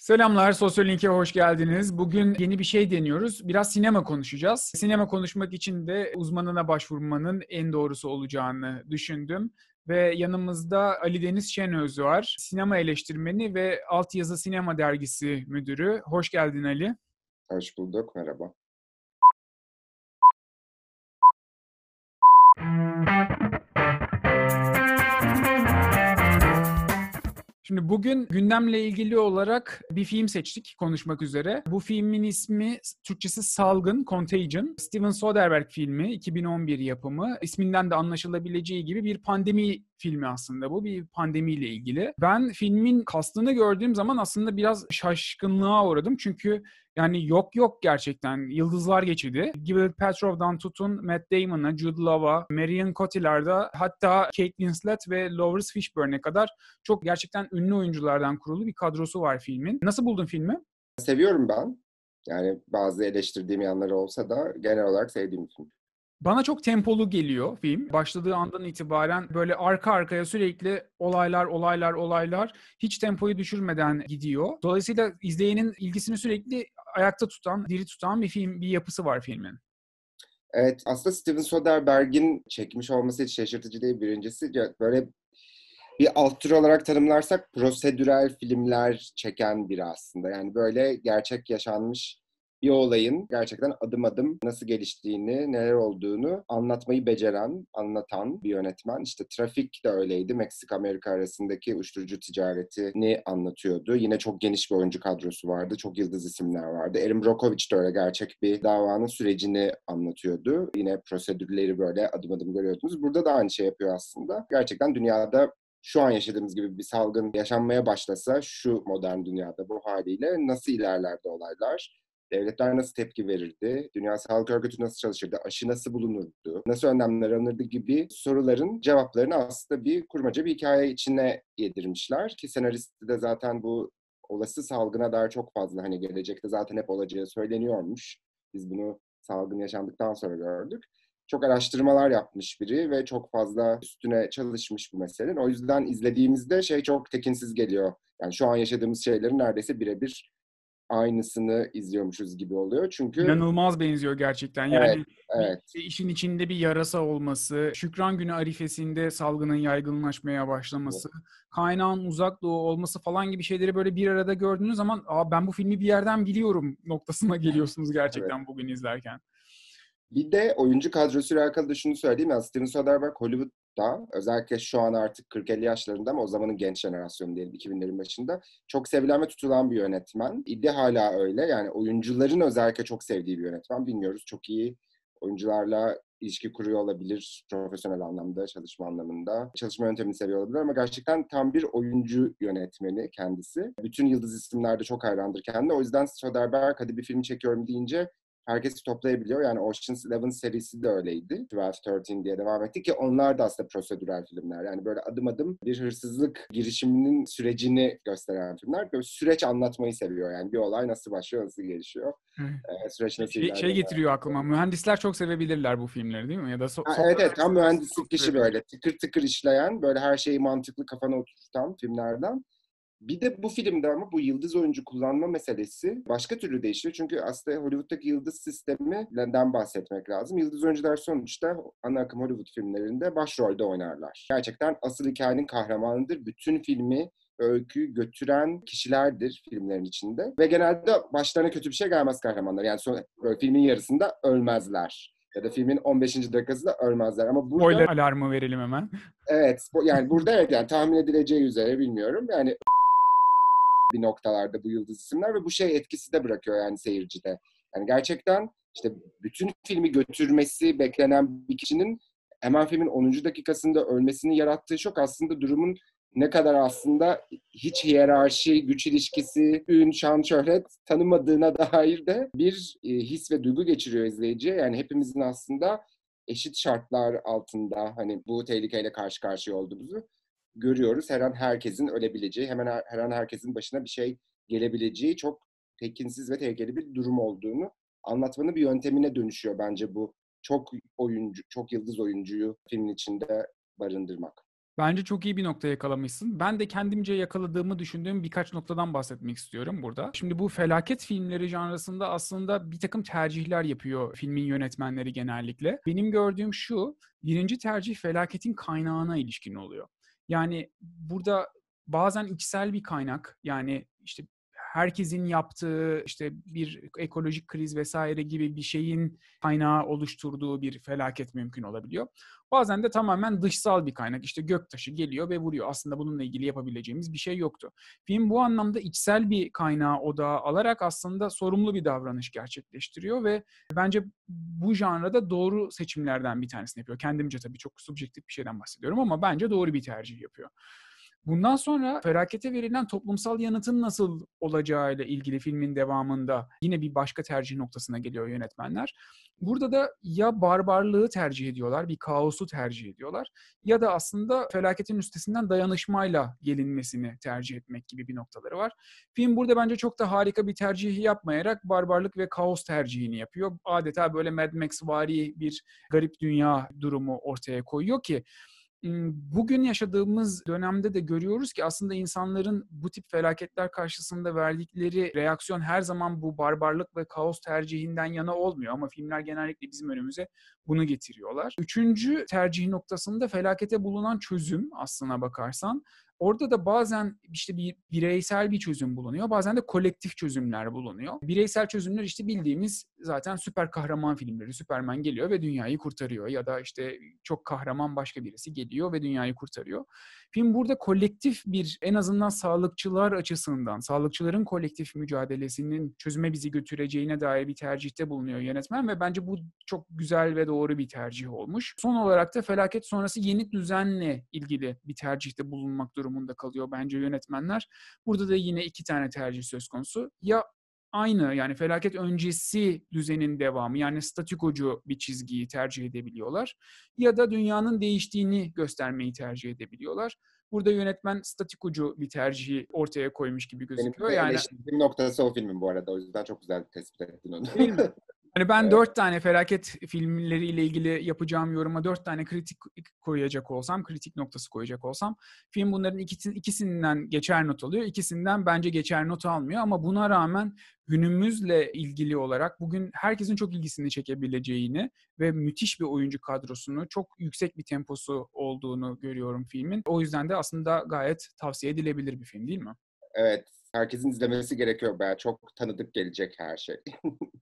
Selamlar, Sosyolink'e hoş geldiniz. Bugün yeni bir şey deniyoruz. Biraz sinema konuşacağız. Sinema konuşmak için de uzmanına başvurmanın en doğrusu olacağını düşündüm. Ve yanımızda Ali Deniz Şenöz var. Sinema eleştirmeni ve Altyazı Sinema Dergisi müdürü. Hoş geldin Ali. Hoş bulduk, merhaba. Şimdi bugün gündemle ilgili olarak bir film seçtik konuşmak üzere. Bu filmin ismi Türkçesi Salgın, Contagion. Steven Soderbergh filmi, 2011 yapımı. İsminden de anlaşılabileceği gibi bir pandemi filmi aslında bu. Bir pandemiyle ilgili. Ben filmin kastını gördüğüm zaman aslında biraz şaşkınlığa uğradım. Çünkü yani yok yok gerçekten. Yıldızlar geçidi. Gwyneth Paltrow'dan tutun Matt Damon'a, Jude Law'a, Marion Cotillard'a hatta Kate Winslet ve Lawrence Fishburne'e kadar çok gerçekten ünlü oyunculardan kurulu bir kadrosu var filmin. Nasıl buldun filmi? Seviyorum ben. Yani bazı eleştirdiğim yanları olsa da genel olarak sevdiğim film. Bana çok tempolu geliyor film. Başladığı andan itibaren böyle arka arkaya sürekli olaylar, olaylar, olaylar hiç tempoyu düşürmeden gidiyor. Dolayısıyla izleyenin ilgisini sürekli ayakta tutan, diri tutan bir film, bir yapısı var filmin. Evet, aslında Steven Soderbergh'in çekmiş olması hiç şaşırtıcı değil birincisi. Böyle bir alt tür olarak tanımlarsak prosedürel filmler çeken biri aslında. Yani böyle gerçek yaşanmış bir olayın gerçekten adım adım nasıl geliştiğini, neler olduğunu anlatmayı beceren, anlatan bir yönetmen. İşte Trafik de öyleydi. Meksika-Amerika arasındaki uyuşturucu ticaretini anlatıyordu. Yine çok geniş bir oyuncu kadrosu vardı. Çok yıldız isimler vardı. Erin Brockovich de öyle gerçek bir davanın sürecini anlatıyordu. Yine prosedürleri böyle adım adım görüyordunuz. Burada da aynı şey yapıyor aslında. Gerçekten dünyada şu an yaşadığımız gibi bir salgın yaşanmaya başlasa şu modern dünyada bu haliyle nasıl ilerlerdi olaylar? Devletler nasıl tepki verirdi? Dünya Sağlık Örgütü nasıl çalışırdı? Aşı nasıl bulunurdu? Nasıl önlemler alınırdı gibi soruların cevaplarını aslında bir kurmaca bir hikaye içine yedirmişler. Ki senaristi de zaten bu olası salgına dair çok fazla hani gelecekte zaten hep olacağı söyleniyormuş. Biz bunu salgın yaşandıktan sonra gördük. Çok araştırmalar yapmış biri ve çok fazla üstüne çalışmış bu meselenin. O yüzden izlediğimizde şey çok tekinsiz geliyor. Yani şu an yaşadığımız şeylerin neredeyse birebir aynısını izliyormuşuz gibi oluyor. Çünkü inanılmaz benziyor gerçekten. Yani evet, evet. işin içinde bir yarasa olması, Şükran Günü arifesinde salgının yaygınlaşmaya başlaması, evet. kaynağın uzak doğu olması falan gibi şeyleri böyle bir arada gördüğünüz zaman Aa, ben bu filmi bir yerden biliyorum noktasına geliyorsunuz gerçekten evet. bugün izlerken. Bir de oyuncu kadrosuyla alakalı da şunu söyleyeyim. Yani Steven Soderbergh Hollywood'da özellikle şu an artık 40-50 yaşlarında ama o zamanın genç jenerasyonu diyelim 2000'lerin başında çok sevilen ve tutulan bir yönetmen. İdi hala öyle. Yani oyuncuların özellikle çok sevdiği bir yönetmen. Bilmiyoruz çok iyi oyuncularla ilişki kuruyor olabilir profesyonel anlamda, çalışma anlamında. Çalışma yöntemini seviyor olabilir ama gerçekten tam bir oyuncu yönetmeni kendisi. Bütün yıldız isimlerde çok hayrandır kendine. O yüzden Soderbergh hadi bir film çekiyorum deyince herkesi toplayabiliyor. Yani Ocean's Eleven serisi de öyleydi. 12-13 diye devam etti ki onlar da aslında prosedürel filmler. Yani böyle adım adım bir hırsızlık girişiminin sürecini gösteren filmler. Böyle süreç anlatmayı seviyor. Yani bir olay nasıl başlıyor, nasıl gelişiyor. Ee, süreç nasıl şey, şey getiriyor aklıma. Mühendisler çok sevebilirler bu filmleri değil mi? Ya da so- ha, evet evet tam mühendislik işi böyle. Tıkır tıkır işleyen, böyle her şeyi mantıklı kafana oturtan filmlerden. Bir de bu filmde ama bu yıldız oyuncu kullanma meselesi başka türlü değişiyor. Çünkü aslında Hollywood'daki yıldız sisteminden bahsetmek lazım. Yıldız oyuncular sonuçta ana akım Hollywood filmlerinde başrolde oynarlar. Gerçekten asıl hikayenin kahramanıdır. Bütün filmi öyküyü götüren kişilerdir filmlerin içinde. Ve genelde başlarına kötü bir şey gelmez kahramanlar. Yani son, böyle filmin yarısında ölmezler ya da filmin 15. dakikasında ölmezler. Ama burada... Spoiler alarmı verelim hemen. Evet. Yani burada evet yani tahmin edileceği üzere bilmiyorum. Yani bir noktalarda bu yıldız isimler ve bu şey etkisi de bırakıyor yani seyircide. Yani gerçekten işte bütün filmi götürmesi beklenen bir kişinin hemen filmin 10. dakikasında ölmesini yarattığı şok aslında durumun ne kadar aslında hiç hiyerarşi, güç ilişkisi, ün, şan, şöhret tanımadığına dair de bir e, his ve duygu geçiriyor izleyiciye. Yani hepimizin aslında eşit şartlar altında hani bu tehlikeyle karşı karşıya olduğumuzu görüyoruz. Her an herkesin ölebileceği, hemen her, her an herkesin başına bir şey gelebileceği çok tekinsiz ve tehlikeli bir durum olduğunu anlatmanın bir yöntemine dönüşüyor bence bu çok oyuncu, çok yıldız oyuncuyu filmin içinde barındırmak. Bence çok iyi bir nokta yakalamışsın. Ben de kendimce yakaladığımı düşündüğüm birkaç noktadan bahsetmek istiyorum burada. Şimdi bu felaket filmleri janrasında aslında bir takım tercihler yapıyor filmin yönetmenleri genellikle. Benim gördüğüm şu, birinci tercih felaketin kaynağına ilişkin oluyor. Yani burada bazen içsel bir kaynak yani işte herkesin yaptığı işte bir ekolojik kriz vesaire gibi bir şeyin kaynağı oluşturduğu bir felaket mümkün olabiliyor. Bazen de tamamen dışsal bir kaynak. İşte göktaşı geliyor ve vuruyor. Aslında bununla ilgili yapabileceğimiz bir şey yoktu. Film bu anlamda içsel bir kaynağı odağa alarak aslında sorumlu bir davranış gerçekleştiriyor ve bence bu janrada doğru seçimlerden bir tanesini yapıyor. Kendimce tabii çok subjektif bir şeyden bahsediyorum ama bence doğru bir tercih yapıyor. Bundan sonra felakete verilen toplumsal yanıtın nasıl olacağıyla ilgili filmin devamında yine bir başka tercih noktasına geliyor yönetmenler. Burada da ya barbarlığı tercih ediyorlar, bir kaosu tercih ediyorlar ya da aslında felaketin üstesinden dayanışmayla gelinmesini tercih etmek gibi bir noktaları var. Film burada bence çok da harika bir tercih yapmayarak barbarlık ve kaos tercihini yapıyor. Adeta böyle Mad Max vari bir garip dünya durumu ortaya koyuyor ki bugün yaşadığımız dönemde de görüyoruz ki aslında insanların bu tip felaketler karşısında verdikleri reaksiyon her zaman bu barbarlık ve kaos tercihinden yana olmuyor ama filmler genellikle bizim önümüze bunu getiriyorlar. Üçüncü tercih noktasında felakete bulunan çözüm aslına bakarsan Orada da bazen işte bir bireysel bir çözüm bulunuyor. Bazen de kolektif çözümler bulunuyor. Bireysel çözümler işte bildiğimiz zaten süper kahraman filmleri. Süperman geliyor ve dünyayı kurtarıyor. Ya da işte çok kahraman başka birisi geliyor ve dünyayı kurtarıyor. Film burada kolektif bir en azından sağlıkçılar açısından, sağlıkçıların kolektif mücadelesinin çözüme bizi götüreceğine dair bir tercihte bulunuyor yönetmen ve bence bu çok güzel ve doğru bir tercih olmuş. Son olarak da felaket sonrası yeni düzenle ilgili bir tercihte bulunmak durumunda kalıyor bence yönetmenler. Burada da yine iki tane tercih söz konusu. Ya aynı yani felaket öncesi düzenin devamı yani statikocu bir çizgiyi tercih edebiliyorlar ya da dünyanın değiştiğini göstermeyi tercih edebiliyorlar. Burada yönetmen statikocu bir tercihi ortaya koymuş gibi gözüküyor. Benim yani noktası o filmin bu arada. O yüzden çok güzel tespit ettin onu. Değil mi? Hani ben evet. dört tane felaket filmleriyle ilgili yapacağım yoruma dört tane kritik koyacak olsam, kritik noktası koyacak olsam, film bunların ikisi, ikisinden geçer not alıyor, ikisinden bence geçer not almıyor ama buna rağmen günümüzle ilgili olarak bugün herkesin çok ilgisini çekebileceğini ve müthiş bir oyuncu kadrosunu, çok yüksek bir temposu olduğunu görüyorum filmin. O yüzden de aslında gayet tavsiye edilebilir bir film değil mi? Evet, herkesin izlemesi gerekiyor. Bayağı çok tanıdık gelecek her şey.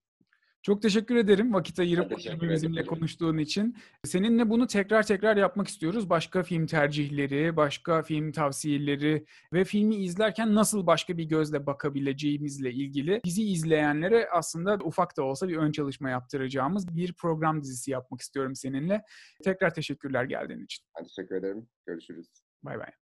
Çok teşekkür ederim vakit ayırıp bizimle konuştuğun için. Seninle bunu tekrar tekrar yapmak istiyoruz. Başka film tercihleri, başka film tavsiyeleri ve filmi izlerken nasıl başka bir gözle bakabileceğimizle ilgili bizi izleyenlere aslında ufak da olsa bir ön çalışma yaptıracağımız bir program dizisi yapmak istiyorum seninle. Tekrar teşekkürler geldiğin için. Ben teşekkür ederim. Görüşürüz. Bay bay.